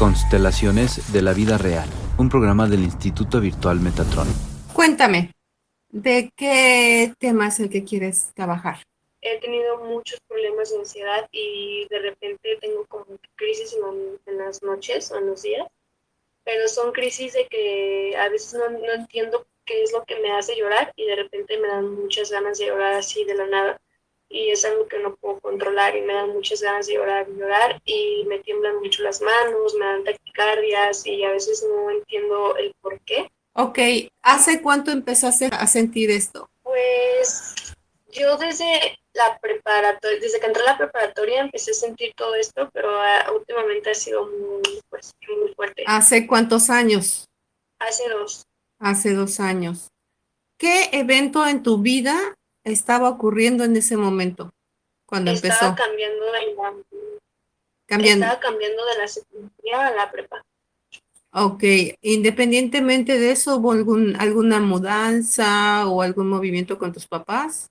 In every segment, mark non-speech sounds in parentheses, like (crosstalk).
Constelaciones de la vida real, un programa del Instituto Virtual Metatron. Cuéntame, ¿de qué tema es el que quieres trabajar? He tenido muchos problemas de ansiedad y de repente tengo como crisis en, en las noches o en los días, pero son crisis de que a veces no, no entiendo qué es lo que me hace llorar y de repente me dan muchas ganas de llorar así de la nada y es algo que no puedo controlar y me dan muchas ganas de llorar y llorar y me tiemblan mucho las manos, me dan taquicardias y a veces no entiendo el por qué. Ok, ¿hace cuánto empezaste a sentir esto? Pues yo desde la preparatoria, desde que entré a la preparatoria empecé a sentir todo esto, pero uh, últimamente ha sido muy, pues, muy fuerte. ¿Hace cuántos años? Hace dos. Hace dos años. ¿Qué evento en tu vida estaba ocurriendo en ese momento cuando estaba empezó? cambiando de la, Cambiando. estaba cambiando de la secundaria a la prepa. Ok, independientemente de eso, ¿hubo algún, alguna mudanza o algún movimiento con tus papás?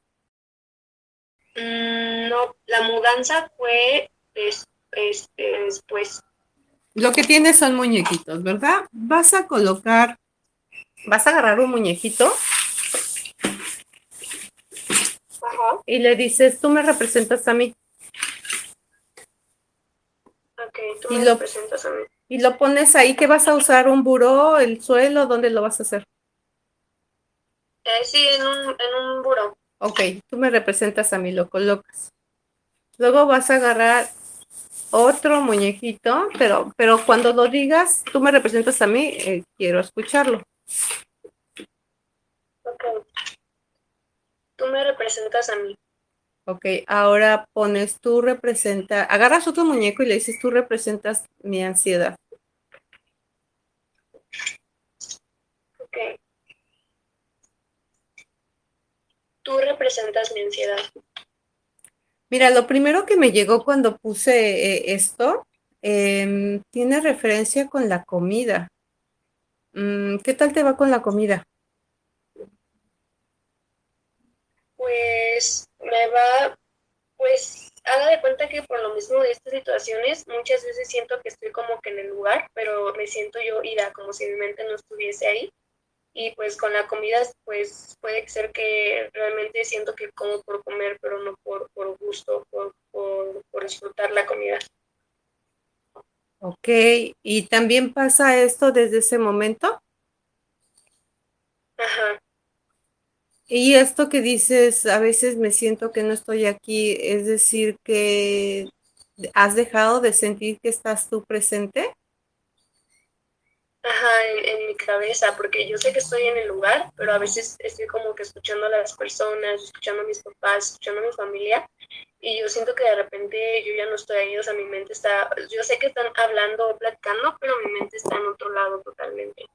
Mm, no, la mudanza fue des- este, después. Lo que tienes son muñequitos, ¿verdad? Vas a colocar, vas a agarrar un muñequito Ajá. y le dices, tú me representas a mí. Ok, tú Y me lo- lo presentas a mí. Y lo pones ahí, que vas a usar un buró, el suelo, ¿dónde lo vas a hacer? Eh, sí, en un, en un buró. Ok, tú me representas a mí, lo colocas. Luego vas a agarrar otro muñequito, pero, pero cuando lo digas, tú me representas a mí, eh, quiero escucharlo. Ok. Tú me representas a mí. Ok, ahora pones tú representa, agarras otro muñeco y le dices tú representas mi ansiedad. Ok. Tú representas mi ansiedad. Mira, lo primero que me llegó cuando puse eh, esto em, tiene referencia con la comida. Mm, ¿qué tal te va con la comida? Pues me va, pues haga de cuenta que por lo mismo de estas situaciones, muchas veces siento que estoy como que en el lugar, pero me siento yo ida, como si mi mente no estuviese ahí. Y pues con la comida, pues puede ser que realmente siento que como por comer, pero no por, por gusto, por, por, por disfrutar la comida. Ok, ¿y también pasa esto desde ese momento? Ajá. Y esto que dices, a veces me siento que no estoy aquí, es decir, que has dejado de sentir que estás tú presente. Ajá, en, en mi cabeza, porque yo sé que estoy en el lugar, pero a veces estoy como que escuchando a las personas, escuchando a mis papás, escuchando a mi familia, y yo siento que de repente yo ya no estoy ahí, o sea, mi mente está, yo sé que están hablando o platicando, pero mi mente está en otro lado totalmente.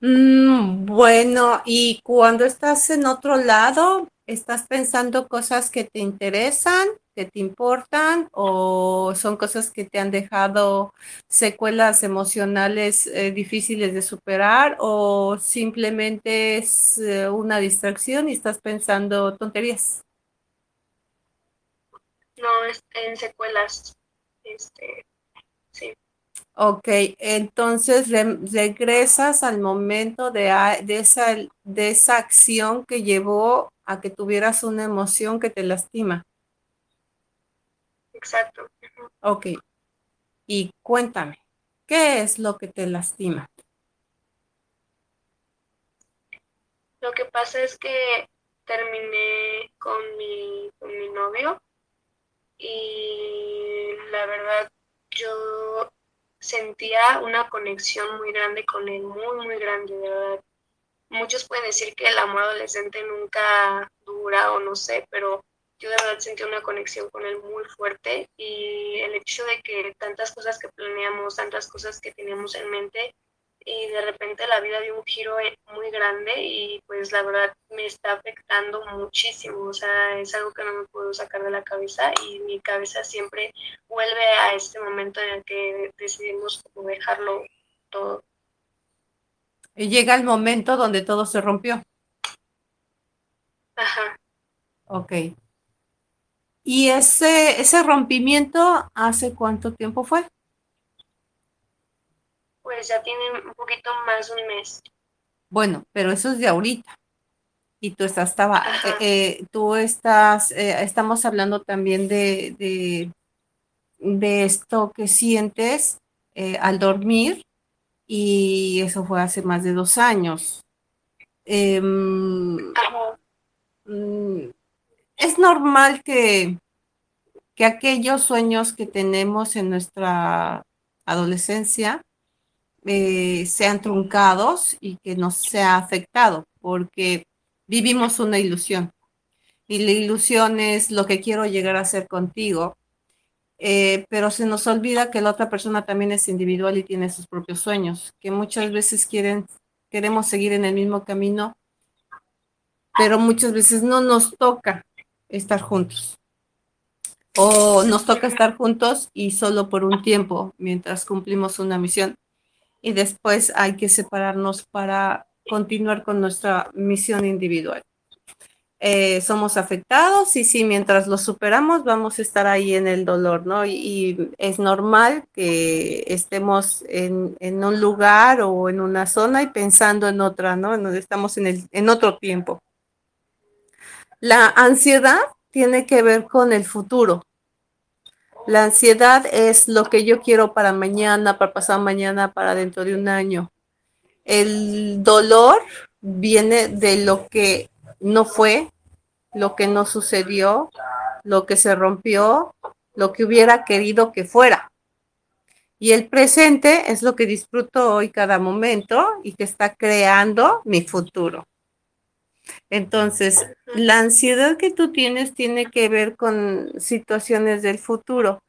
Mm, bueno, y cuando estás en otro lado, ¿estás pensando cosas que te interesan, que te importan, o son cosas que te han dejado secuelas emocionales eh, difíciles de superar, o simplemente es eh, una distracción y estás pensando tonterías? No, es en secuelas, este. Ok, entonces re- regresas al momento de, de esa, de esa acción que llevó a que tuvieras una emoción que te lastima. Exacto. Ok, y cuéntame, ¿qué es lo que te lastima? Lo que pasa es que terminé con mi, con mi novio y la verdad yo sentía una conexión muy grande con él, muy, muy grande, de verdad. Muchos pueden decir que el amor adolescente nunca dura o no sé, pero yo de verdad sentí una conexión con él muy fuerte y el hecho de que tantas cosas que planeamos, tantas cosas que teníamos en mente y de repente la vida dio un giro eh, muy grande y pues la verdad me está afectando muchísimo, o sea, es algo que no me puedo sacar de la cabeza y mi cabeza siempre vuelve a este momento en el que decidimos como dejarlo todo. Y llega el momento donde todo se rompió. Ajá. Ok. ¿Y ese, ese rompimiento hace cuánto tiempo fue? Pues ya tiene un poquito más de un mes. Bueno, pero eso es de ahorita. Y tú estás, estaba, eh, eh, tú estás, eh, estamos hablando también de, de, de esto que sientes al dormir y eso fue hace más de dos años. Em, mm, es normal que, que aquellos sueños que tenemos en nuestra adolescencia eh, sean truncados y que nos sea afectado, porque vivimos una ilusión. Y la ilusión es lo que quiero llegar a ser contigo, eh, pero se nos olvida que la otra persona también es individual y tiene sus propios sueños, que muchas veces quieren, queremos seguir en el mismo camino, pero muchas veces no nos toca estar juntos. O nos toca estar juntos y solo por un tiempo, mientras cumplimos una misión. Y después hay que separarnos para continuar con nuestra misión individual. Eh, somos afectados y sí, mientras lo superamos vamos a estar ahí en el dolor, ¿no? Y, es normal que estemos en, un lugar o en una zona y pensando en otra, ¿no? Estamos en, el, en otro tiempo. La ansiedad tiene que ver con el futuro. La ansiedad es lo que yo quiero para mañana, para pasar mañana, para dentro de un año. El dolor viene de lo que no fue, lo que no sucedió, lo que se rompió, lo que hubiera querido que fuera. Y el presente es lo que disfruto hoy cada momento y que está creando mi futuro. Entonces, la ansiedad que tú tienes tiene que ver con situaciones del futuro.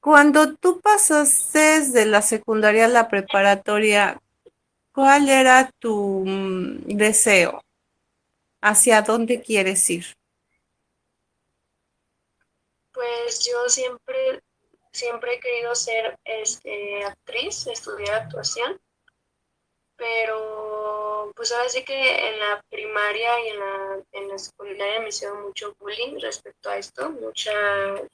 Cuando tú pasaste de la secundaria a la preparatoria, ¿cuál era tu mm, deseo? ¿Hacia dónde quieres ir? Pues yo siempre, siempre he querido ser este, actriz, estudiar actuación, pero pues ahora sí que en la primaria y en la, en la secundaria me hicieron mucho bullying respecto a esto, mucha,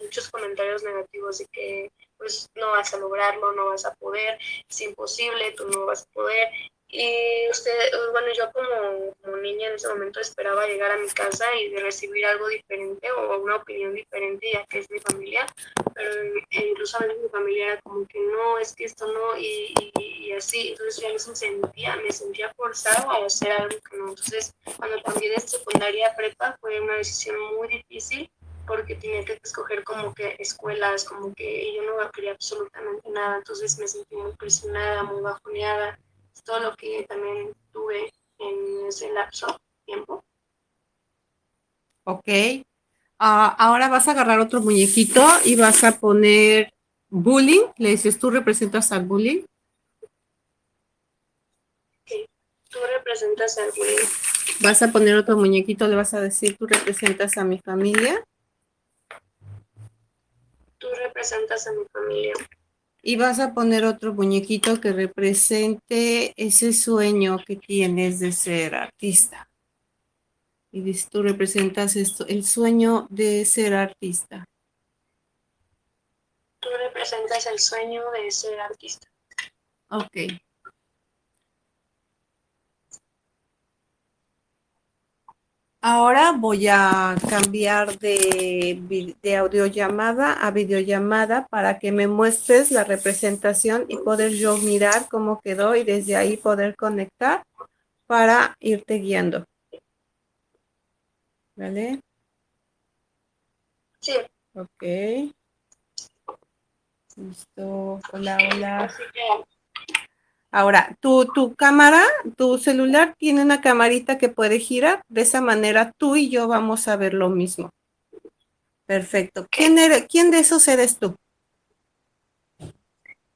muchos comentarios negativos de que pues no vas a lograrlo, no vas a poder, es imposible, tú no vas a poder. Y usted, bueno, yo como, niña en ese momento esperaba llegar a mi casa y de recibir algo diferente o una opinión diferente, ya que es mi familia, pero incluso a veces mi familia era como que no, es que esto no, y, y, así, entonces yo me sentía, me sentía forzado a hacer algo que no. Entonces, cuando cambié de secundaria a prepa fue una decisión muy difícil porque tenía que escoger como que escuelas, como que yo no quería absolutamente nada, entonces me sentí muy presionada, muy bajoneada todo lo que también tuve en ese lapso de tiempo. Ok. Ah, ahora vas a agarrar otro muñequito y vas a poner bullying. Le dices, ¿tú representas al bullying? Sí, tú representas al bullying. Vas a poner otro muñequito, le vas a decir, tú representas a mi familia. Tú representas a mi familia y vas a poner otro muñequito que represente ese sueño que tienes de ser artista. Y dices, tú representas esto, el sueño de ser artista. Tú representas el sueño de ser artista. Ok. Ahora voy a cambiar de, de audiollamada a videollamada para que me muestres la representación y poder yo mirar cómo quedó y desde ahí poder conectar para irte guiando. ¿Vale? Sí. Ok. Listo. Hola, hola. Ahora, tu, tu cámara, tu celular tiene una camarita que puede girar. De esa manera tú y yo vamos a ver lo mismo. Perfecto. ¿Quién, eres, quién de esos eres tú?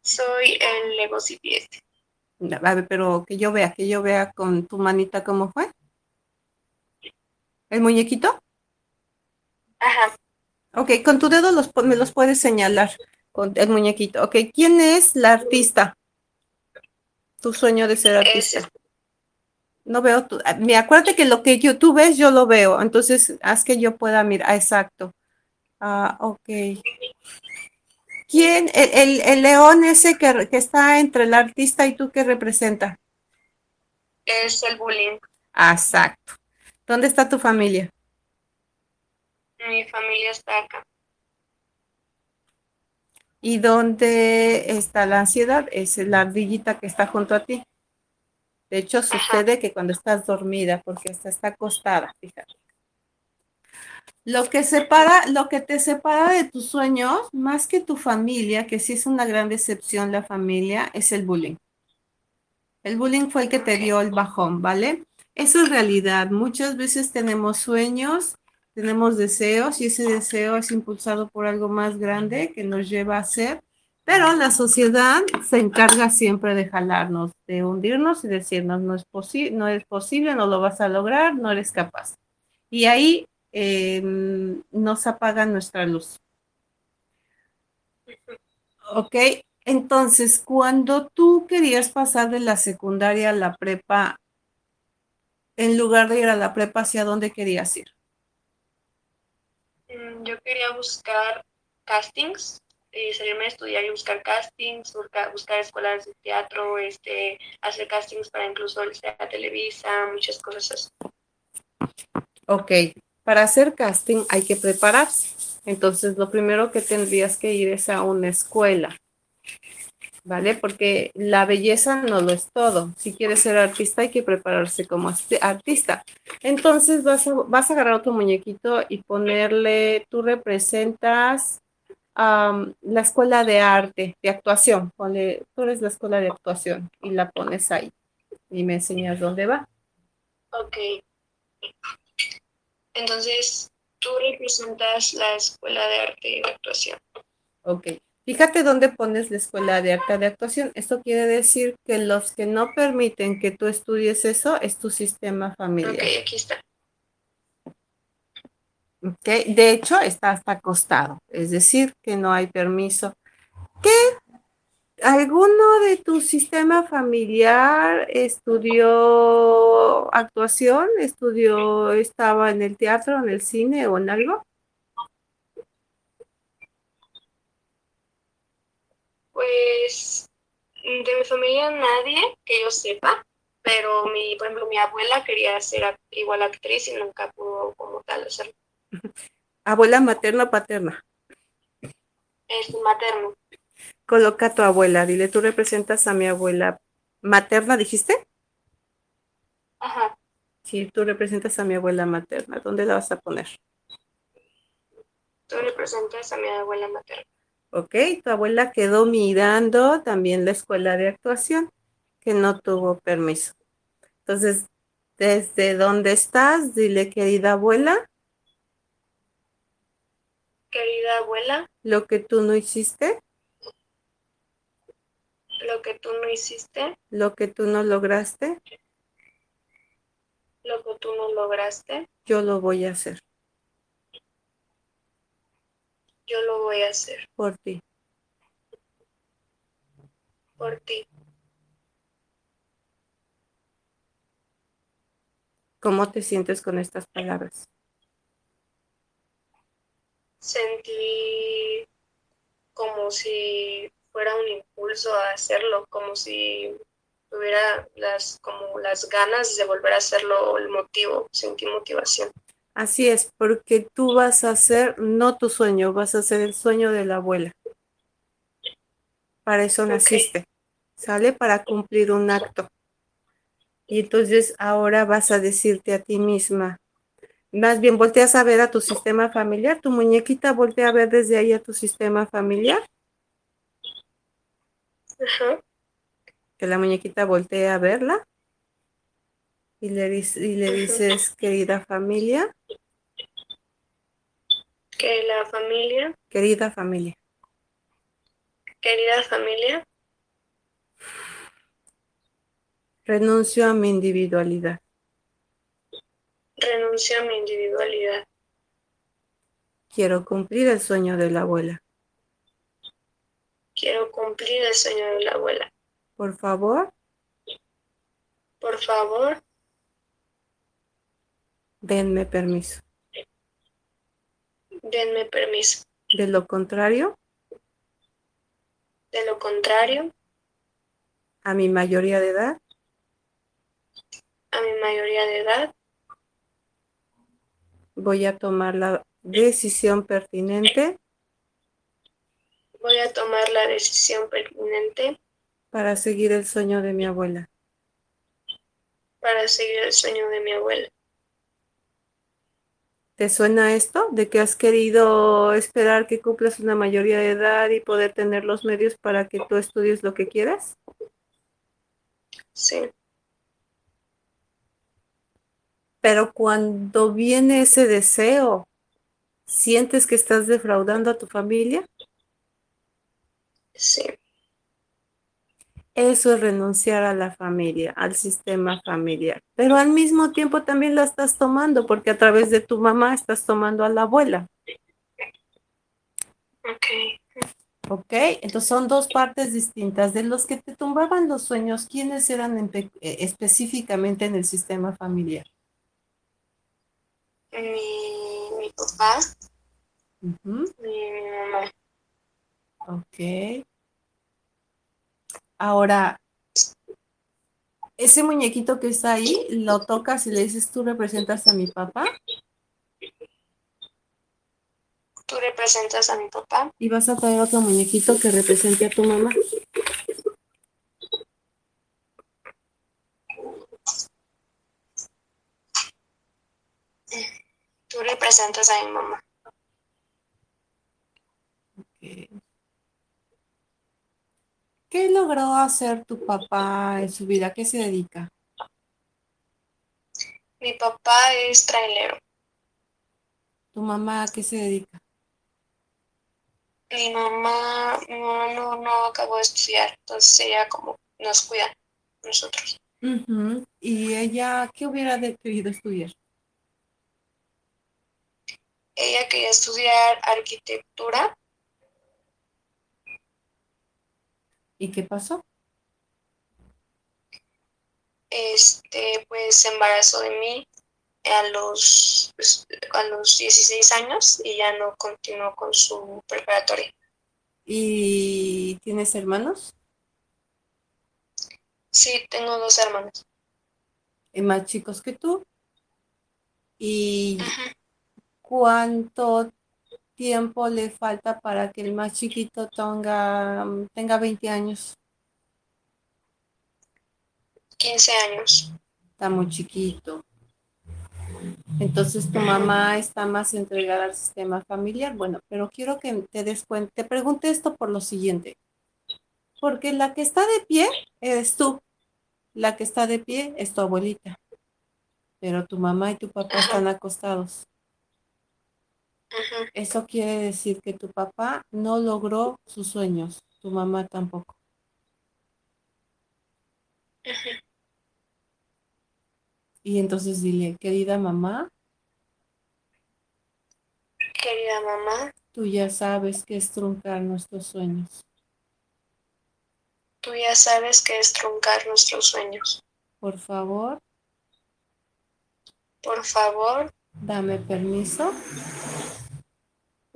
Soy el Lego A ver, pero que yo vea, que yo vea con tu manita cómo fue. ¿El muñequito? Ajá. Ok, con tu dedo los, me los puedes señalar con el muñequito. Ok, ¿quién es la artista? Tu sueño de ser artista. No veo tu, ah, me acuérdate que lo que yo, tú ves, yo lo veo. Entonces, haz que yo pueda mirar. Ah, exacto. Ah, ok. ¿Quién, el, el, león ese que, que, está entre el artista y tú, qué representa? Es el bullying. Exacto. ¿Dónde está tu familia? Mi familia está acá. ¿Y dónde está la ansiedad? Es la ardillita que está junto a ti. De hecho, sucede que cuando estás dormida, porque está, está acostada, fíjate. Lo que separa, lo que te separa de tus sueños, más que tu familia, que sí es una gran decepción la familia, es el bullying. El bullying fue el que te dio el bajón, ¿vale? Eso es realidad. Muchas veces tenemos sueños, tenemos deseos y ese deseo es impulsado por algo más grande que nos lleva a ser, pero la sociedad se encarga siempre de jalarnos, de hundirnos y decirnos no es, posible, no es posible, no lo vas a lograr, no eres capaz. Y ahí Em, nos apagan nuestra luz. Ok, entonces cuando tú querías pasar de la secundaria a la prepa, en lugar de ir a la prepa, ¿hacia dónde querías ir? Mm, yo quería buscar castings, y salirme a estudiar y buscar castings, buscar, buscar escuelas de teatro, este, hacer castings para incluso el Televisa, muchas cosas así. Ok, para hacer casting hay que prepararse. Entonces, lo primero que tendrías que ir es a una escuela, ¿vale? Porque la belleza no lo es todo. Si quieres ser artista, hay que prepararse como artista. Entonces, vas a, vas a agarrar tu muñequito y ponerle, tú representas la escuela de arte, de actuación. Ponle, tú eres la escuela de actuación y la pones ahí. Y me enseñas dónde va. Ok. Entonces, tú representas la Escuela de Arte y de Actuación. Ok. Fíjate dónde pones la Escuela de Arte de Actuación. Esto quiere decir que los que no permiten que tú estudies eso es tu sistema familiar. Ok, aquí está. Okay. De hecho, está hasta acostado, es decir, que no hay permiso. ¿Qué ¿Alguno de tu sistema familiar estudió actuación? ¿Estudió, estaba en el teatro, en el cine o en algo? Pues de mi familia nadie que yo sepa, pero mi, por ejemplo, mi abuela quería ser igual actriz y nunca pudo como tal hacerlo. ¿Abuela materna o paterna? Es materno. Coloca a tu abuela, dile, tú representas a mi abuela materna, ¿dijiste? Ajá. Sí, tú representas a mi abuela materna. ¿Dónde la vas a poner? Tú representas a mi abuela materna. Ok, tu abuela quedó mirando también la escuela de actuación, que no tuvo permiso. Entonces, desde dónde estás, dile, querida abuela. Querida abuela. Lo que tú no hiciste lo que tú no hiciste, lo que tú no lograste, lo que tú no lograste, yo lo voy a hacer. Yo lo voy a hacer. Por ti. Por ti. ¿Cómo te sientes con estas palabras? Sentí como si fuera un impulso a hacerlo, como si tuviera las, como las ganas de volver a hacerlo, el motivo, sentí motivación. Así es, porque tú vas a hacer no tu sueño, vas a hacer el sueño de la abuela. Para eso naciste, ¿sale? Para cumplir un acto. Y entonces ahora vas a decirte a ti misma, más bien volteas a ver a tu sistema familiar, tu muñequita voltea a ver desde ahí a tu sistema familiar que la muñequita voltee a verla y le, y le dices, querida familia. Que la familia. Querida familia. Querida familia. Renuncio a mi individualidad. Renuncio a mi individualidad. Quiero cumplir el sueño de la abuela. Quiero cumplir el sueño de la abuela. Por favor. Por favor. Denme permiso. Denme permiso. De lo contrario. De lo contrario, a mi mayoría de edad, a mi mayoría de edad, voy a tomar la decisión pertinente voy a tomar la decisión pertinente para seguir el sueño de mi abuela. para seguir el sueño de mi abuela. ¿Te suena esto? ¿De que has querido esperar que cumplas una mayoría de edad y poder tener los medios para que tú estudies lo que quieras? Sí, Pero cuando viene ese deseo, ¿sientes que estás defraudando a tu familia? sí, Eso es renunciar a la familia, al sistema familiar. Pero al mismo tiempo también la estás tomando porque a través de tu mamá estás tomando a la abuela. ok, ¿Ok? Entonces son dos partes distintas. De los que te tumbaban los sueños, ¿quiénes eran en eh, específicamente en el sistema familiar? mi, mi papá mi mamá. Ok. Ahora, ese muñequito que está ahí, lo tocas y le dices, tú representas a mi papá Tú representas a mi papá y vas a traer otro muñequito que represente a tu mamá. Tú representas a mi mamá. Ok. ¿Qué logró hacer tu papá en su vida? ¿A qué se dedica? Mi papá es trailero. ¿Tu mamá a qué se dedica? Mi mamá, mi mamá no, no acabó de estudiar, entonces ella como nos cuida nosotros. Ujú. ¿Y ella qué hubiera querido estudiar? Ella quería estudiar arquitectura, ¿Y qué pasó? este, pues se embarazó de mí a los, pues, a los 16 años y ya no continuó con su preparatoria. ¿Y tienes hermanos? Sí, tengo dos hermanos. Eh, más chicos que tú. ¿Y Ujú. cuánto tiempo le falta para que el más chiquito tenga, tenga 20 años? 15 años. Está muy chiquito. Entonces tu mamá está más entregada al sistema familiar. Bueno, pero quiero que te des cuenta, te pregunte esto por lo siguiente. Porque la que está de pie eres tú. La que está de pie es tu abuelita. Pero tu mamá y tu papá están acostados. Eso quiere decir que tu papá no logró sus sueños, tu mamá tampoco. Y entonces dile, querida mamá, Querida mamá, tú ya sabes que es truncar nuestros sueños. tú ya sabes que es truncar nuestros sueños. Por favor, Por favor, dame permiso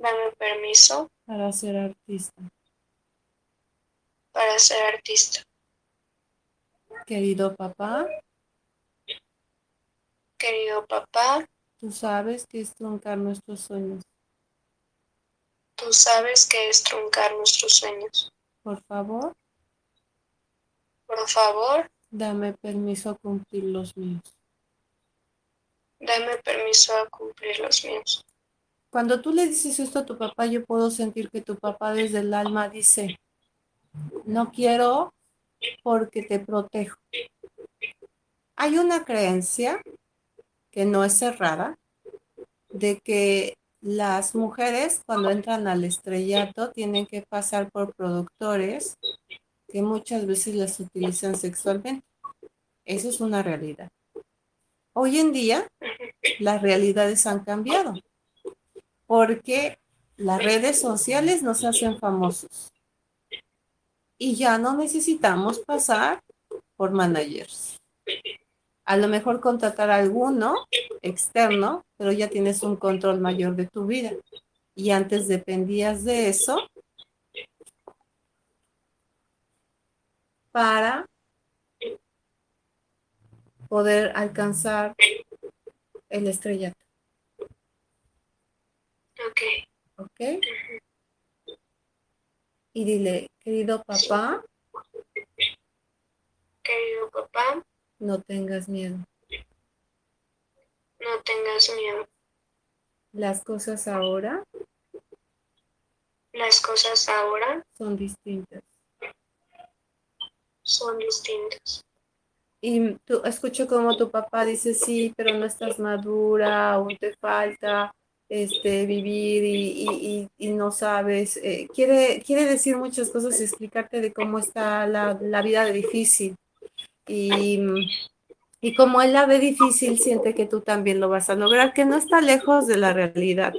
dame permiso para ser artista. para ser artista. Querido papá, Querido papá, tú sabes que es truncar nuestros sueños. tú sabes que es truncar nuestros sueños. Por favor, Por favor, dame permiso a cumplir los míos. dame permiso a cumplir los míos. Cuando tú le dices esto a tu papá, yo puedo sentir que tu papá desde el alma dice, no quiero porque te protejo. Hay una creencia que no es cerrada de que las mujeres cuando entran al estrellato tienen que pasar por productores que muchas veces las utilizan sexualmente. Eso es una realidad. Hoy en día las realidades han cambiado porque las redes sociales nos hacen famosos y ya no necesitamos pasar por managers. A lo mejor contratar a alguno externo, pero ya tienes un control mayor de tu vida. Y antes dependías de eso para poder alcanzar el estrellato. Ok. ¿Ok? Y dile, querido papá, Querido papá, no tengas miedo. no tengas miedo. Las cosas ahora Las cosas ahora son distintas. son distintas. Y tú escucho como tu papá dice, sí, pero no estás madura, aún te falta este, vivir y, no sabes. eh, quiere, quiere decir muchas cosas y explicarte de cómo está la, la vida difícil. Y, y como él la ve difícil, siente que tú también lo vas a lograr, que no está lejos de la realidad.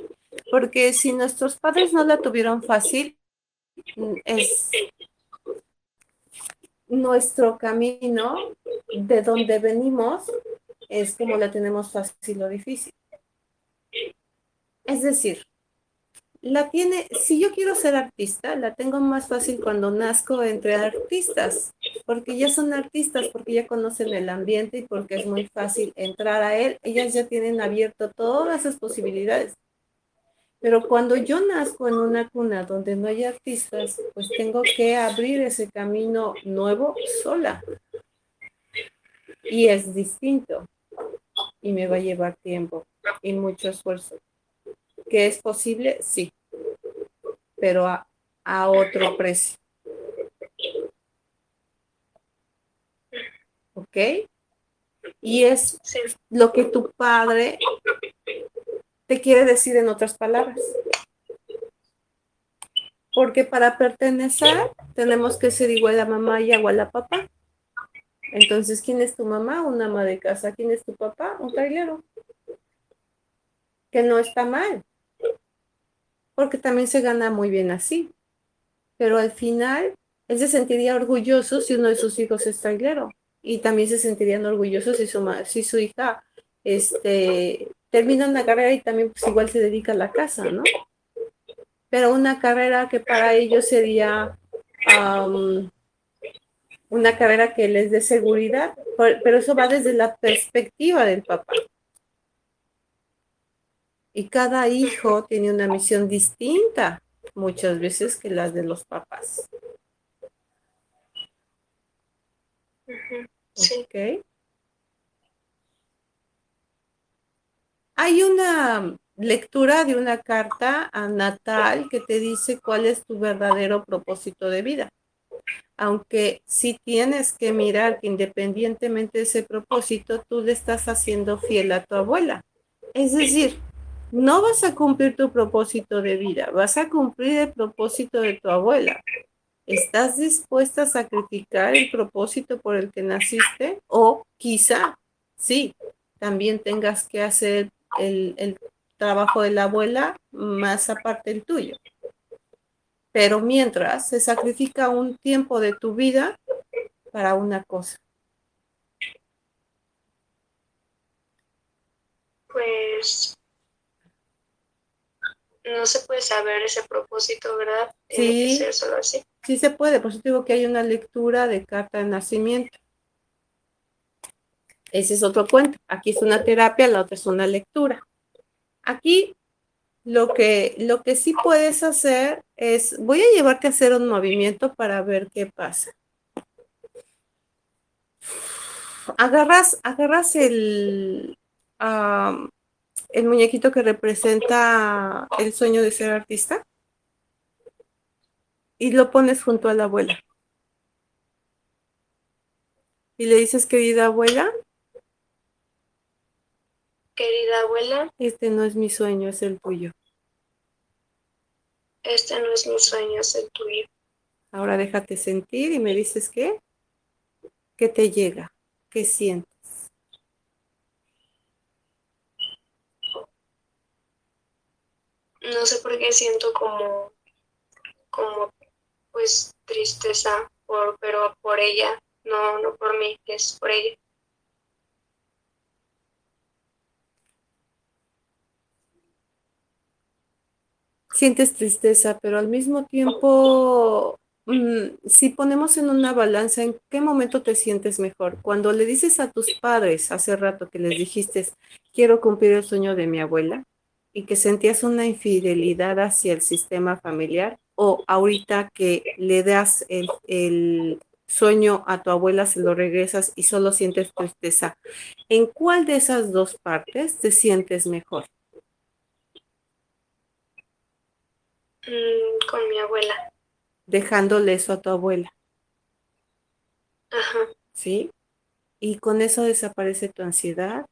Porque si nuestros padres no la tuvieron fácil, es nuestro camino de donde venimos es como la tenemos fácil o difícil. Es decir, la tiene, si yo quiero ser artista, la tengo más fácil cuando nazco entre artistas, porque ya son artistas, porque ya conocen el ambiente y porque es muy fácil entrar a él. Ellas ya tienen abierto todas esas posibilidades. Pero cuando yo nazco en una cuna donde no hay artistas, pues tengo que abrir ese camino nuevo sola. Y es distinto. Y me va a llevar tiempo y mucho esfuerzo. ¿Que es posible? Sí. Pero a, a otro precio. ¿Ok? Y es lo que tu padre te quiere decir en otras palabras. Porque para pertenecer tenemos que ser igual a mamá y igual a papá. Entonces, ¿quién es tu mamá? Una ama de casa. ¿Quién es tu papá? Un trailero. Que no está mal. Porque también se gana muy bien así. Pero al final, él se sentiría orgulloso si uno de sus hijos es trailero. Y también se sentirían orgullosos si su, si su hija este, termina una carrera y también pues igual se dedica a la casa, ¿no? Pero una carrera que para ellos sería am, una carrera que les dé seguridad, pero eso va desde la perspectiva del papá. Y cada hijo tiene una misión distinta muchas veces que las de los papás. sí, ¿ok? Hay una lectura de una carta a natal que te dice cuál es tu verdadero propósito de vida. Aunque sí tienes que mirar que independientemente de ese propósito, tú le estás haciendo fiel a tu abuela. Es decir, no vas a cumplir tu propósito de vida, vas a cumplir el propósito de tu abuela. ¿Estás dispuesta a sacrificar el propósito por el que naciste? O quizá, sí, también tengas que hacer el, el trabajo de la abuela más aparte el tuyo. Pero mientras se sacrifica un tiempo de tu vida para una cosa. pues no se puede saber ese propósito, ¿verdad? Tiene Sí. solo así. Sí se puede, por eso digo que hay una lectura de carta de nacimiento. Ese es otro cuento. Aquí es una terapia, la otra es una lectura. Aquí lo que, lo que sí puedes hacer es, voy a llevarte a hacer un movimiento para ver qué pasa. Agarras, agarras el, am, el muñequito que representa el sueño de ser artista y lo pones junto a la abuela. Y le dices, querida abuela, Querida abuela, este no es mi sueño, es el tuyo. este no es mi sueño, es el tuyo. Ahora déjate sentir y me dices qué, qué te llega, qué sientes. No sé por qué siento como, como, pues, tristeza, por, pero por ella, no, no por mí, es por ella. Sientes tristeza, pero al mismo tiempo mm, si ponemos en una balanza, ¿en qué momento te sientes mejor? Cuando le dices a tus padres hace rato que les dijiste, quiero cumplir el sueño de mi abuela y que sentías una infidelidad hacia el sistema familiar o ahorita que le das el, el sueño a tu abuela, se lo regresas y solo sientes tristeza. ¿En cuál de esas dos partes te sientes mejor? Mm, con mi abuela. Dejándole eso a tu abuela. Ajá. ¿Sí? Y con eso desaparece tu ansiedad,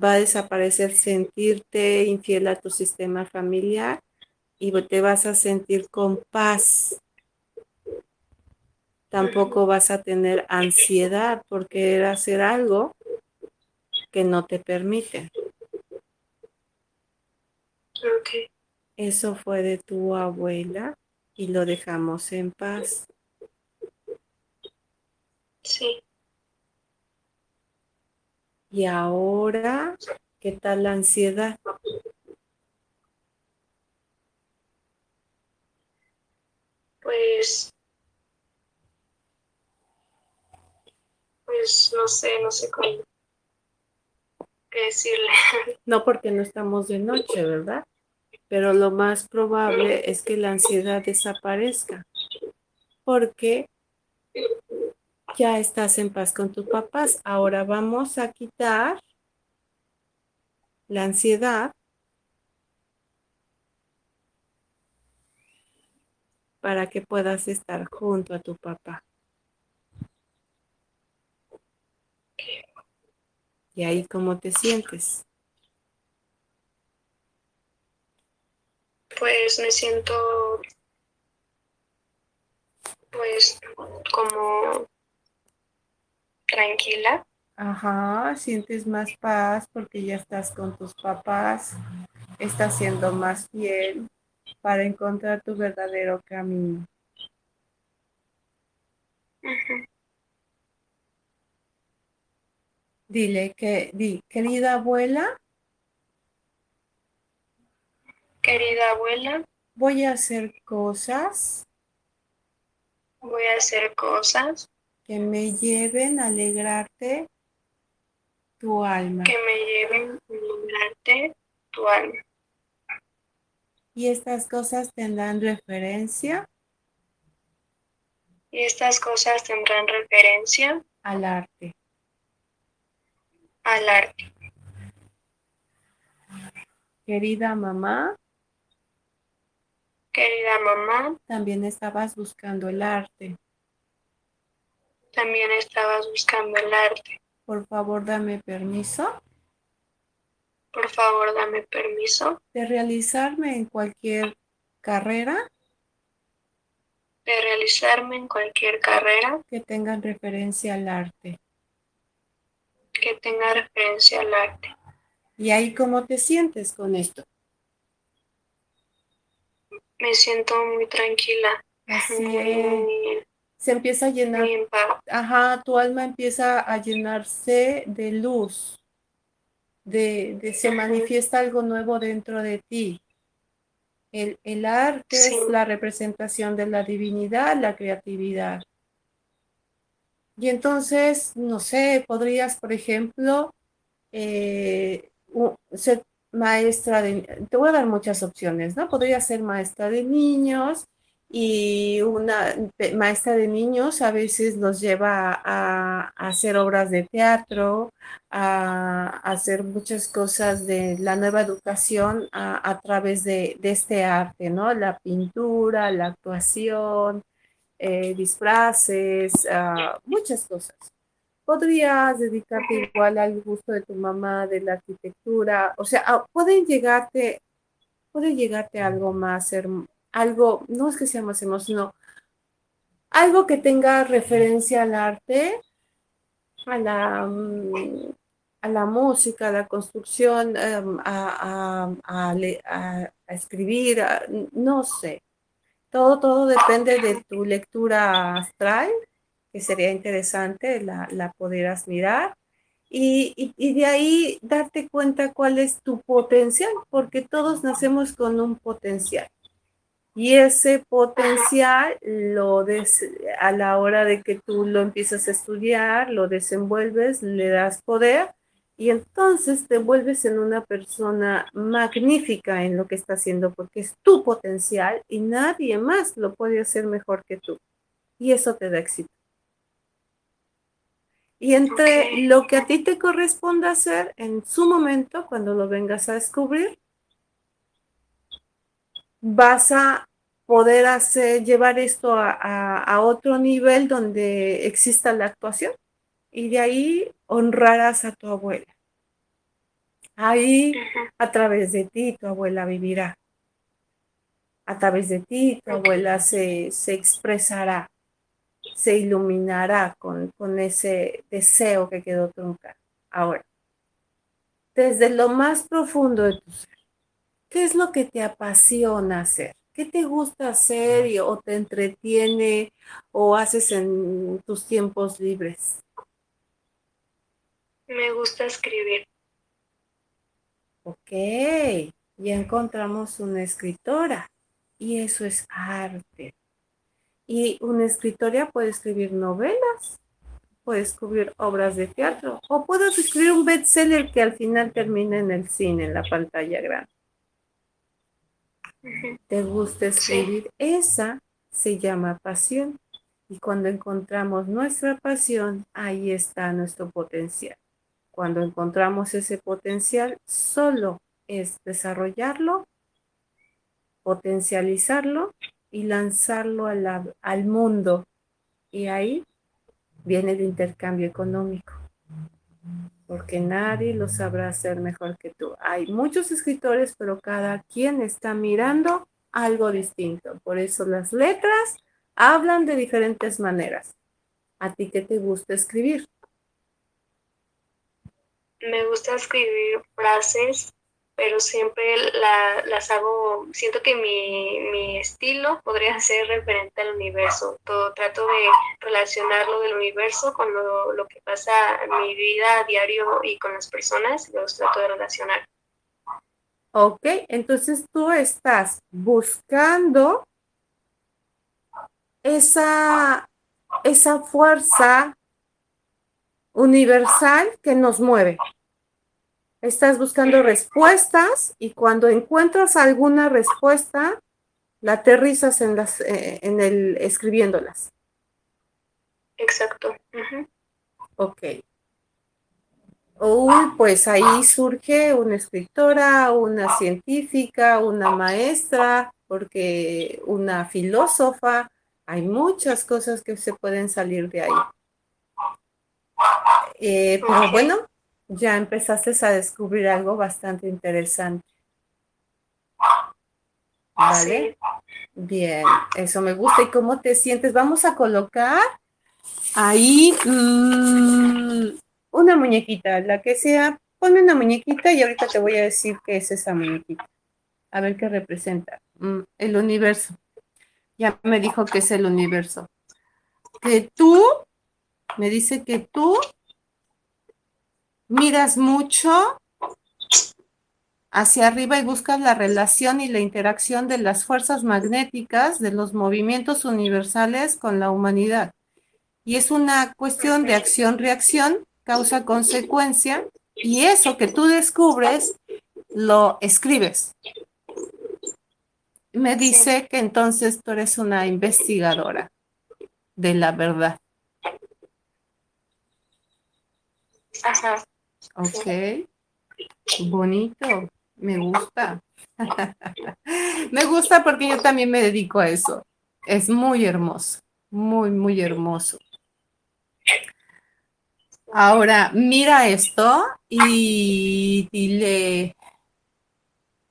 va a desaparecer sentirte infiel a tu sistema familiar y te vas a sentir con paz. Tampoco vas a tener ansiedad por querer hacer algo que no te permiten. Ok. Eso fue de tu abuela y lo dejamos en paz. Sí. Y ahora, ¿qué tal la ansiedad? Pues, pues no sé, no sé cómo qué decirle. (laughs) No porque no estamos de noche, ¿verdad? Pero lo más probable es que la ansiedad desaparezca porque ya estás en paz con tus papás. Ahora vamos a quitar la ansiedad para que puedas estar junto a tu papá. ¿Y ahí cómo te sientes? Pues me siento pues como tranquila. Ajá, sientes más paz porque ya estás con tus papás, estás siendo más fiel para encontrar tu verdadero camino. Dile que, di, querida abuela, Querida abuela, voy a hacer cosas. Voy a hacer cosas que me lleven a alegrarte tu alma. que me lleven a alegrarte tu alma. Y estas cosas tendrán referencia Y estas cosas tendrán referencia al arte. al arte. Querida mamá, Querida mamá, también estabas buscando el arte. También estabas buscando el arte. Por favor, dame permiso Por favor, dame permiso de realizarme en cualquier carrera de realizarme en cualquier carrera que tengan referencia al arte. que tenga referencia al arte. ¿Y ahí cómo te sientes con esto? Me siento muy tranquila, Así muy, es. Se empieza a llenar, ajá, tu alma empieza a llenarse de luz, de, de se manifiesta algo nuevo dentro de ti. El, el arte Sí. es la representación de la divinidad, la creatividad. Y entonces, no sé, podrías, por ejemplo, eh, ser maestra de, te voy a dar muchas opciones, ¿no? Podrías ser maestra de niños y una maestra de niños a veces los lleva a, hacer obras de teatro, a, hacer muchas cosas de la nueva educación a, través de, de este arte, ¿no? La pintura, la actuación, eh, disfraces, ah, muchas cosas. Podrías dedicarte igual al gusto de tu mamá, de la arquitectura, o sea, ah, pueden llegarte, puede llegarte algo más, algo, no es que sea más sino algo que tenga referencia al arte, a la, mm, a la música, a la construcción, em, a, a- escribir, no sé. Todo, todo depende de tu lectura astral, que sería interesante, la, la mirar. Y- y de ahí darte cuenta cuál es tu potencial, porque todos nacemos con un potencial. Y ese potencial lo des a la hora de que tú lo empiezas a estudiar, lo desenvuelves, le das poder y entonces te vuelves en una persona magnífica en lo que está haciendo porque es tu potencial y nadie más lo puede hacer mejor que tú. Y eso te da éxito. Y entre lo que a ti te corresponde hacer en su momento, cuando lo vengas a descubrir, vas a poder hacer, llevar esto a, otro nivel donde exista la actuación. Y de ahí honrarás a tu abuela. Ahí, a través de ti, tu abuela vivirá. A través de ti, tu abuela se, se expresará se iluminará con, ese deseo que quedó trunca. Ahora, desde lo más profundo de tu ser, ¿qué es lo que te apasiona hacer? ¿Qué te gusta hacer o te entretiene o haces en tus tiempos libres? Me gusta escribir. Ok, ya encontramos una escritora y eso es arte. Y una escritoria puede escribir novelas, puede escribir obras de teatro, o puede escribir un bestseller que al final termine en el cine, en la pantalla grande. ¿Te gusta escribir? Esa se llama pasión. Y cuando encontramos nuestra pasión, ahí está nuestro potencial. Cuando encontramos ese potencial, solo es desarrollarlo, potencializarlo y lanzarlo al mundo. Y ahí viene el intercambio económico, porque nadie lo sabrá hacer mejor que tú. Hay muchos escritores, pero cada quien está mirando algo distinto. Por eso las letras hablan de diferentes maneras. ¿A ti qué te gusta escribir? Me gusta escribir frases pero siempre las hago, siento que mi, estilo podría ser referente al universo. Todo, trato de relacionarlo del universo con lo, que pasa en mi vida a diario y con las personas, los trato de relacionar. Ok, entonces tú estás buscando esa, esa fuerza universal que nos mueve estás buscando respuestas y cuando encuentras alguna respuesta, la aterrizas en, las, eh, en el escribiéndolas. Exacto. Ok. Uy, pues ahí surge una escritora, una científica, una maestra, porque una filósofa, hay muchas cosas que se pueden salir de ahí. Eh, pero bueno, ya empezaste a descubrir algo bastante interesante. ¿Vale? Bien, eso me gusta. ¿Y cómo te sientes? Vamos a colocar ahí mm, una muñequita, la que sea. Ponme una muñequita y ahorita te voy a decir qué es esa muñequita. A ver qué representa. Mm, el universo. Ya me dijo que es el universo. Que tú, me dice que tú miras mucho hacia arriba y buscas la relación y la interacción de las fuerzas magnéticas de los movimientos universales con la humanidad. Y es una cuestión de acción-reacción, causa-consecuencia, y eso que tú descubres lo escribes. Me dice que entonces tú eres una investigadora de la verdad. Ajá. Ok. Bonito. Me gusta. (laughs) me gusta porque yo también me dedico a eso. Es muy hermoso. Muy, muy hermoso. Ahora, mira esto y dile,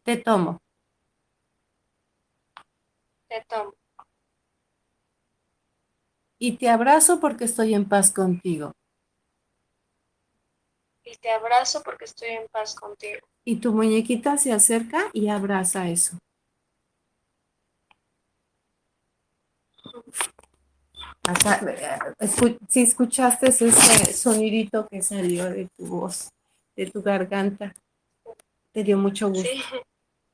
te tomo. Te tomo. Y te abrazo porque estoy en paz contigo y te abrazo porque estoy en paz contigo. Y tu muñequita se acerca y abraza eso. Si escuchaste ese sonidito que salió de tu voz, de tu garganta, te dio mucho gusto.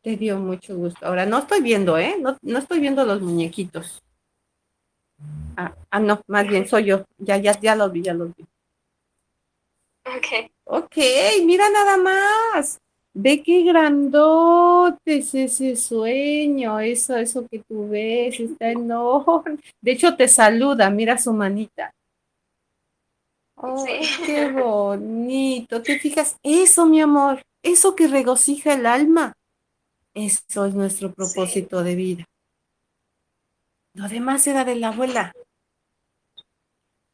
Te dio mucho gusto. Ahora no estoy viendo, ¿eh? No, no estoy viendo los muñequitos. Ah, ah, no, más bien soy yo. Ya, ya, ya los vi, ya los vi. Ok. Ok, mira nada más. Ve qué grandote es ese sueño, eso, eso que tú ves, está enorme. De hecho, te saluda, mira su manita. Oh, Sí. qué (laughs) bonito. ¿Te fijas? Eso, mi amor, eso que regocija el alma, eso es nuestro propósito de vida. Lo demás era de la abuela.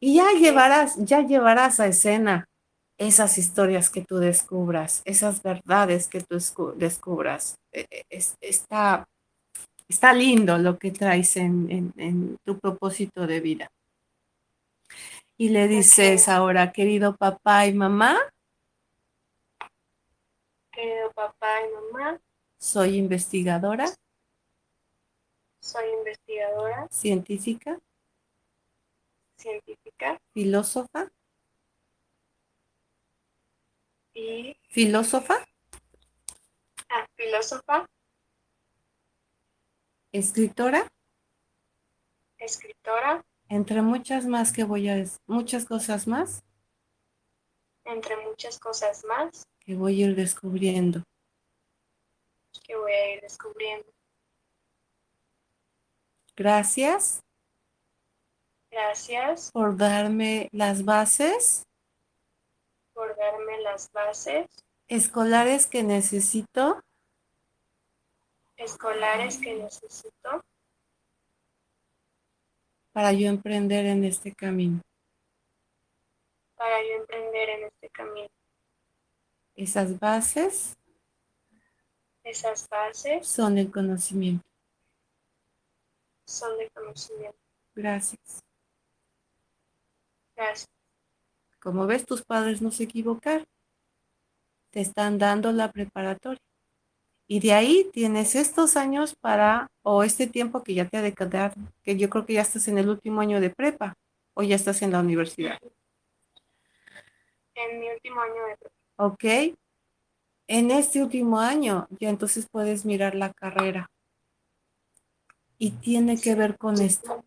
Y ya llevarás, ya llevarás a escena esas historias que tú descubras, esas verdades que tú escu- descubras. Eh, eh, es- está, está lindo lo que traes en, en- en tu propósito de vida. Y le dices ahora, querido papá y mamá, Querido papá y mamá, soy investigadora. Soy investigadora. Científica, científica. Filósofa, y filósofa, ah, filósofa, escritora, escritora, entre muchas más que voy a, muchas cosas más. Entre muchas cosas más. Que voy a ir descubriendo. que voy a ir descubriendo. Gracias. Gracias. Por darme las bases por darme las bases escolares que necesito escolares que necesito para yo emprender en este camino. para yo emprender en este camino. Esas bases Esas bases son el conocimiento. son de conocimiento. Gracias. Gracias. Como ves, tus padres no se equivocaron. Te están dando la preparatoria. Y de ahí tienes estos años para, o este tiempo que ya te ha de quedar, que yo creo que ya estás en el último año de prepa, o ya estás en la universidad. En mi último año de prepa. ¿Ok? En este último año ya entonces puedes mirar la carrera. Y tiene que ver con esto.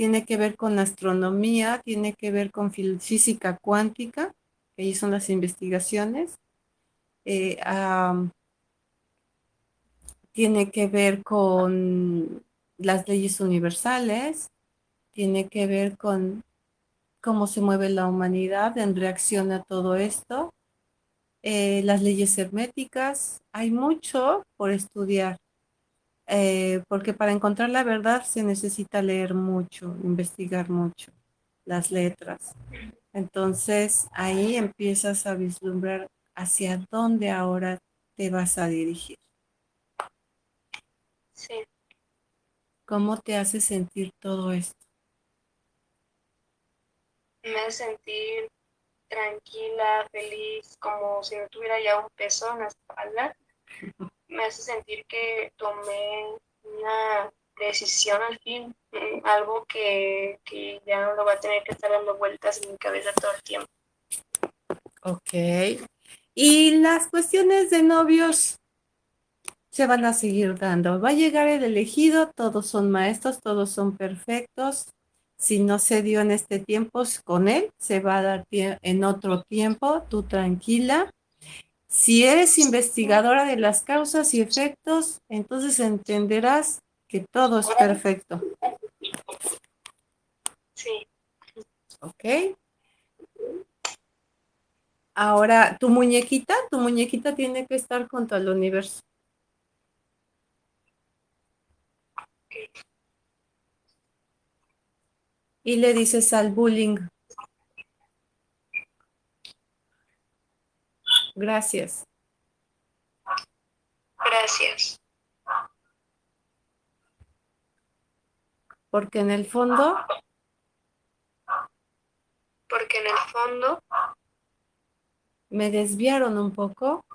Tiene que ver con astronomía, tiene que ver con física cuántica, que ahí son las investigaciones. Eh, tiene que ver con las leyes universales, tiene que ver con cómo se mueve la humanidad en reacción a todo esto, eh, las leyes herméticas, hay mucho por estudiar, eh, porque para encontrar la verdad se necesita leer mucho, investigar mucho las letras. Entonces ahí empiezas a vislumbrar hacia dónde ahora te vas a dirigir. Sí. ¿Cómo te hace sentir todo esto? Me hace sentir tranquila, feliz, como si no tuviera ya un peso en la espalda. (laughs) Me hace sentir que tomé una decisión al fin, mm, algo que, que ya no lo va a tener que estar dando vueltas en mi cabeza todo el tiempo. Ok. Y las cuestiones de novios se van a seguir dando. Va a llegar el elegido, todos son maestros, todos son perfectos. Si no se dio en este tiempo con él, se va a dar en otro tiempo, tú tranquila. Si eres investigadora de las causas y efectos, entonces entenderás que todo es perfecto. Sí, ¿Ok? Ahora, tu muñequita, tu muñequita tiene que estar junto al universo. Y le dices al bullying. Gracias. gracias. Porque en el fondo Porque en el fondo me desviaron un poco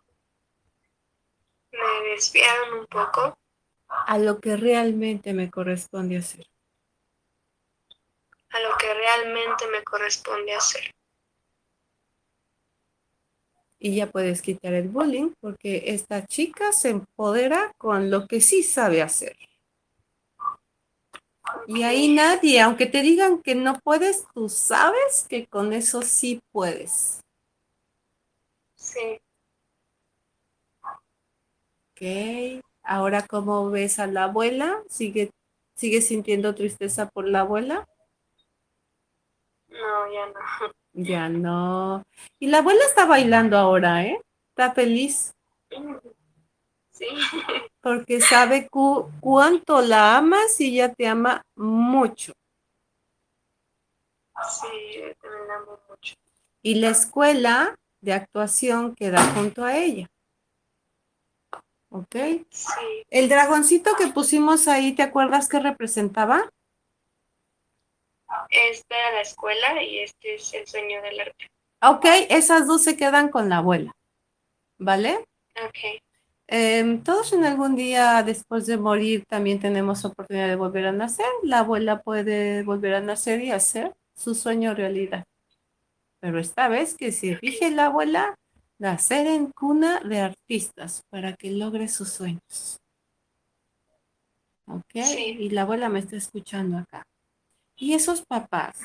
me desviaron un poco a lo que realmente me corresponde hacer. a lo que realmente me corresponde hacer. Y ya puedes quitar el bullying porque esta chica se empodera con lo que sí sabe hacer. Y ahí nadie, aunque te digan que no puedes, tú sabes que con eso sí puedes. Sí. Ok. Ahora, ¿cómo ves a la abuela? ¿Sigue, ¿Sigue sintiendo tristeza por la abuela? No, ya no. Ya no. Y la abuela está bailando ahora, ¿eh? Está feliz. Sí. Porque sabe cu cuánto la amas y ella te ama mucho. Sí, también la amo mucho. Y la escuela de actuación queda junto a ella. ¿Ok? Sí. El dragoncito que pusimos ahí, ¿te acuerdas qué representaba? Esta era la escuela y este es el sueño del arte. Ok, esas dos se quedan con la abuela. ¿Vale? Ok. Em, todos en algún día después de morir también tenemos oportunidad de volver a nacer. La abuela puede volver a nacer y hacer su sueño realidad. Pero esta vez que se rige la abuela, nacer en cuna de artistas para que logre sus sueños. ¿Ok? Sí. Y la abuela me está escuchando acá. Y esos papás,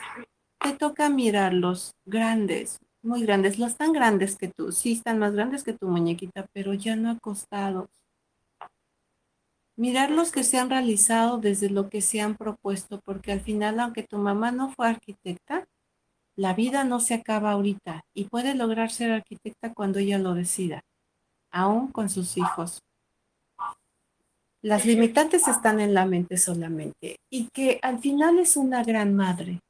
te toca mirarlos grandes, muy grandes, los tan grandes que tú, sí están más grandes que tu muñequita, pero ya no acostados. Mirarlos que se han realizado desde lo que se han propuesto, porque al final, aunque tu mamá no fue arquitecta, la vida no se acaba ahorita y puede lograr ser arquitecta cuando ella lo decida, aún con sus hijos. Las limitantes están en la mente solamente y que al final es una gran madre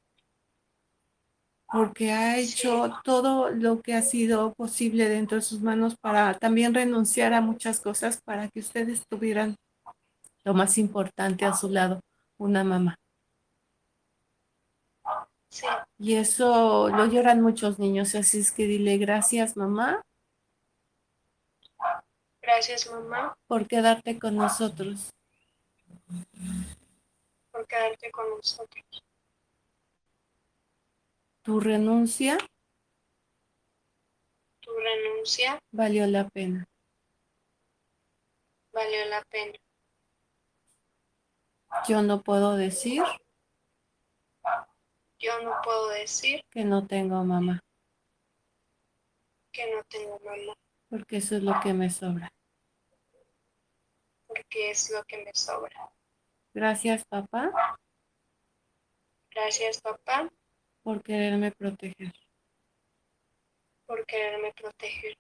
porque ha hecho todo lo que ha sido posible dentro de sus manos para también renunciar a muchas cosas para que ustedes tuvieran lo más importante a su lado, una mamá. Sí. Y eso lo lloran muchos niños, así es que dile gracias mamá Gracias, mamá, por quedarte con nosotros. por quedarte con nosotros. Tu renuncia Tu renuncia valió la pena. valió la pena. Yo no puedo decir Yo no puedo decir que no tengo mamá, que no tengo mamá, porque eso es lo que me sobra. Porque es lo que me sobra. Gracias papá Gracias, papá, por quererme proteger. por quererme proteger.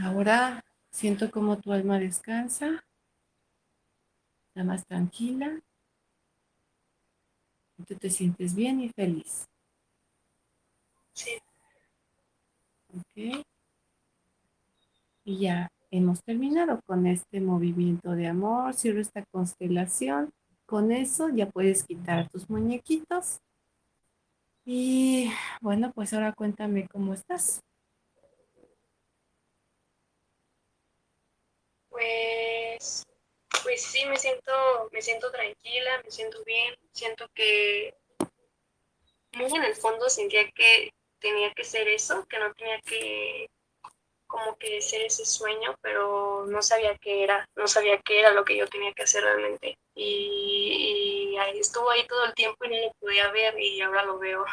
Ahora siento como tu alma descansa, está más tranquila, y tú te sientes bien y feliz. Sí, ¿ok? Y ya hemos terminado con este movimiento de amor, cierro esta constelación. Con eso ya puedes quitar tus muñequitos. Y bueno, pues ahora cuéntame cómo estás. pues, pues sí, me siento, me siento tranquila, me siento bien, siento que muy en el fondo sentía que tenía que ser eso, que no tenía que como que ser ese sueño, pero no sabía qué era, no sabía qué era lo que yo tenía que hacer realmente. Y, estuvo ahí todo el tiempo y no lo podía ver y ahora lo veo.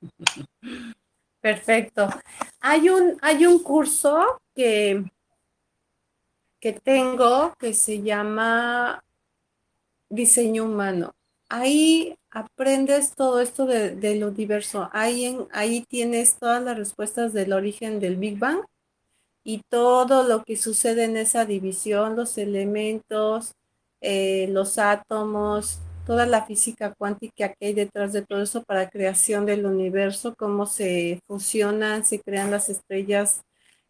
(laughs) Perfecto. Hay un, hay un curso que, que tengo que se llama Diseño Humano. Ahí aprendes todo esto de- del universo. Ahí, en, ahí tienes todas las respuestas del origen del Big Bang y todo lo que sucede en esa división, los elementos, eh, los átomos, toda la física cuántica que hay detrás de todo eso para creación del universo, cómo se fusionan, se crean las estrellas,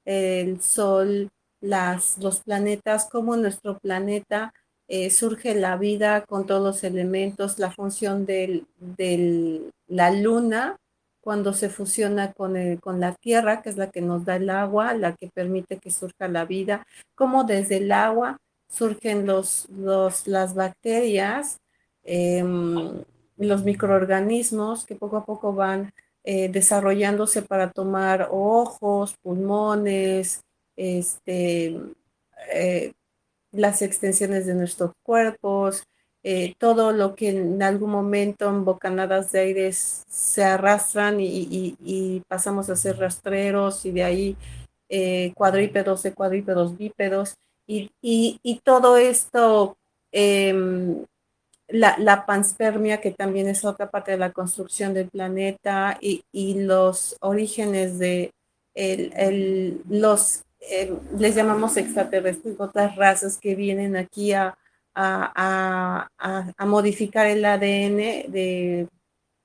el sol, las, los planetas, cómo nuestro planeta eh, surge la vida con todos los elementos, la función de la luna cuando se fusiona con, el- con la tierra, que es la que nos da el agua, la que permite que surja la vida, cómo desde el agua surgen los, los, las bacterias, em, los microorganismos que poco a poco van eh, desarrollándose para tomar ojos, pulmones, este, eh, las extensiones de nuestros cuerpos, eh, todo lo que en algún momento en bocanadas de aire se arrastran y, pasamos a ser rastreros y de ahí cuadrípedos de cuadrípedos bípedos y, todo esto em, la, panspermia, que también es otra parte de la construcción del planeta, y, los orígenes de los, eh, les llamamos extraterrestres, otras razas que vienen aquí a, a, modificar el ADN de,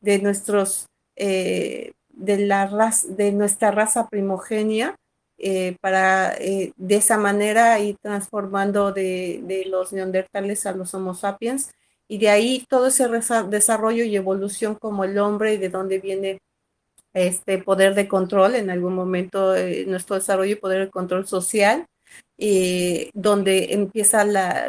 de nuestros, eh, de, la raza, de nuestra raza primogenia. Eh, para de esa manera ir transformando de, los neandertales a los homo sapiens y de ahí todo ese desarrollo y evolución como el hombre y de dónde viene este poder de control en algún momento eh, nuestro desarrollo y poder de control social y donde empieza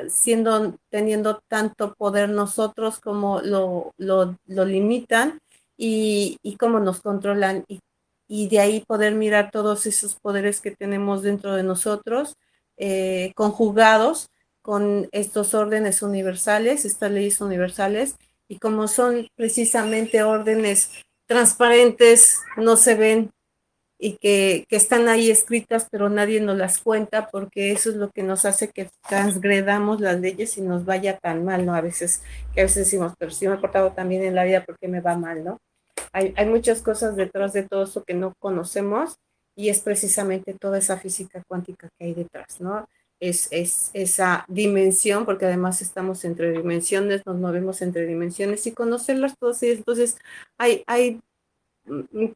siendo teniendo tanto poder nosotros como lo, lo, limitan y, y cómo nos controlan. Y, y, de ahí poder mirar todos esos poderes que tenemos dentro de nosotros eh, conjugados con estos órdenes universales, estas leyes universales, y como son precisamente órdenes transparentes, no se ven y que, están ahí escritas, pero nadie nos las cuenta porque eso es lo que nos hace que transgredamos las leyes y nos vaya tan mal, ¿no? A veces, que a veces decimos, pero si me he portado también en la vida, ¿por qué me va mal, no? Hay, hay muchas cosas detrás de todo eso que no conocemos y es precisamente toda esa física cuántica que hay detrás, ¿no? es, esa dimensión, porque además estamos entre dimensiones, nos movemos entre dimensiones y conocerlas todas. Y entonces, hay, hay,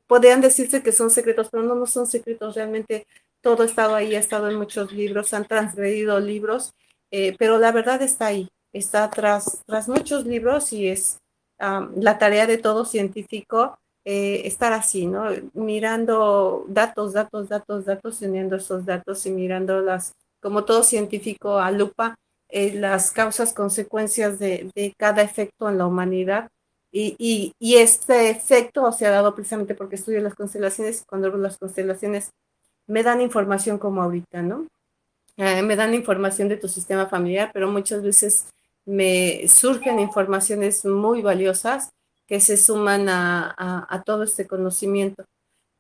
podrían decirse que son secretos, pero no, no son secretos, realmente todo ha estado ahí, ha estado en muchos libros, han transgredido libros, eh, pero la verdad está ahí, está tras, tras muchos libros y es la tarea de todo científico. Eh, estar así, ¿no? Mirando datos, datos, datos, datos, uniendo esos datos y mirando las como todo científico, a lupa eh, las causas, consecuencias de, cada efecto en la humanidad. Y, este efecto se ha dado precisamente porque estudio las constelaciones y cuando las constelaciones me dan información como ahorita, ¿no? Eh, me dan información de tu sistema familiar, pero muchas veces me surgen informaciones muy valiosas que se suman a todo este conocimiento.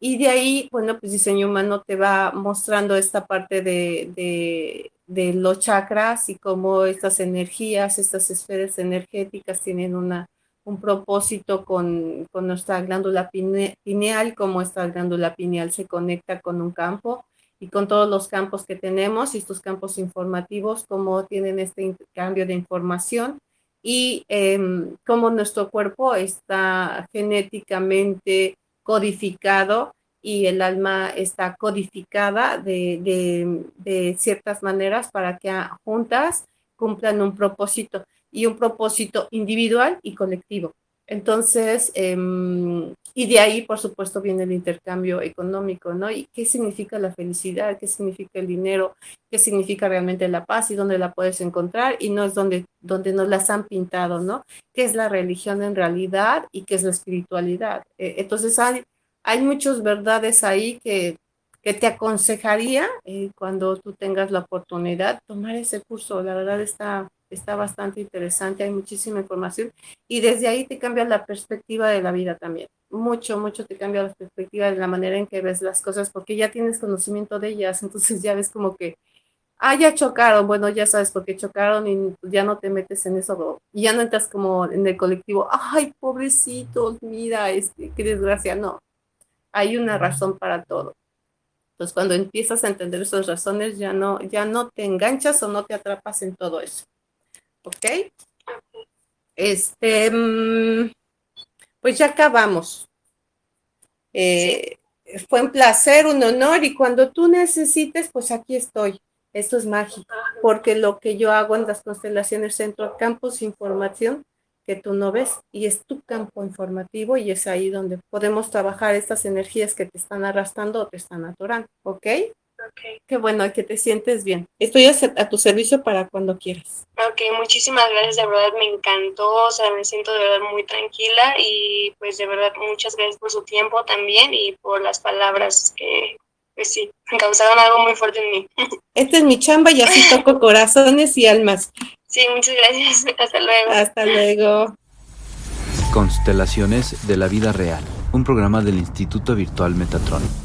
Y de ahí, bueno, pues diseño humano te va mostrando esta parte de, los chakras y cómo estas energías, estas esferas energéticas tienen una, un propósito con, nuestra glándula pineal, cómo esta glándula pineal se conecta con un campo y con todos los campos que tenemos y estos campos informativos, cómo tienen este intercambio de información y em, cómo nuestro cuerpo está genéticamente codificado y el alma está codificada de, ciertas maneras para que juntas cumplan un propósito y un propósito individual y colectivo. Entonces, em, y de ahí, por supuesto, viene el intercambio económico, ¿no? ¿Y qué significa la felicidad? ¿Qué significa el dinero? ¿Qué significa realmente la paz? ¿Y dónde la puedes encontrar? Y no es donde, donde nos las han pintado, ¿no? ¿Qué es la religión en realidad y qué es la espiritualidad? Eh, entonces, hay, hay muchas verdades ahí que, te aconsejaría eh, cuando tú tengas la oportunidad tomar ese curso. La verdad está, está bastante interesante, hay muchísima información y desde ahí te cambia la perspectiva de la vida también. Mucho, mucho te cambia la perspectiva de la manera en que ves las cosas porque ya tienes conocimiento de ellas, entonces ya ves como que, ah, ya chocaron, bueno, ya sabes por qué chocaron y ya no te metes en eso, y ya no entras como en el colectivo, ay, pobrecitos, mira, este, qué desgracia, no, hay una razón para todo. Entonces, cuando empiezas a entender esas razones, ya no, ya no te enganchas o no te atrapas en todo eso. ¿Ok? Este, mm, pues ya acabamos. Eh, fue un placer, un honor y cuando tú necesites, pues aquí estoy. Esto es mágico, porque lo que yo hago en las constelaciones Centro Campus Información que tú no ves y es tu campo informativo y es ahí donde podemos trabajar estas energías que te están arrastrando o te están atorando, ¿ok? Ok. Qué bueno que te sientes bien. Estoy a, a, tu servicio para cuando quieras. Ok, muchísimas gracias, de verdad me encantó, o sea, me siento de verdad muy tranquila y pues de verdad muchas gracias por su tiempo también y por las palabras que pues sí, causaron algo muy fuerte en mí. (laughs) Esta es mi chamba y así toco (laughs) corazones y almas. Sí, muchas gracias. (laughs) Hasta luego. Hasta luego. Constelaciones de la vida real, un programa del Instituto Virtual Metatron.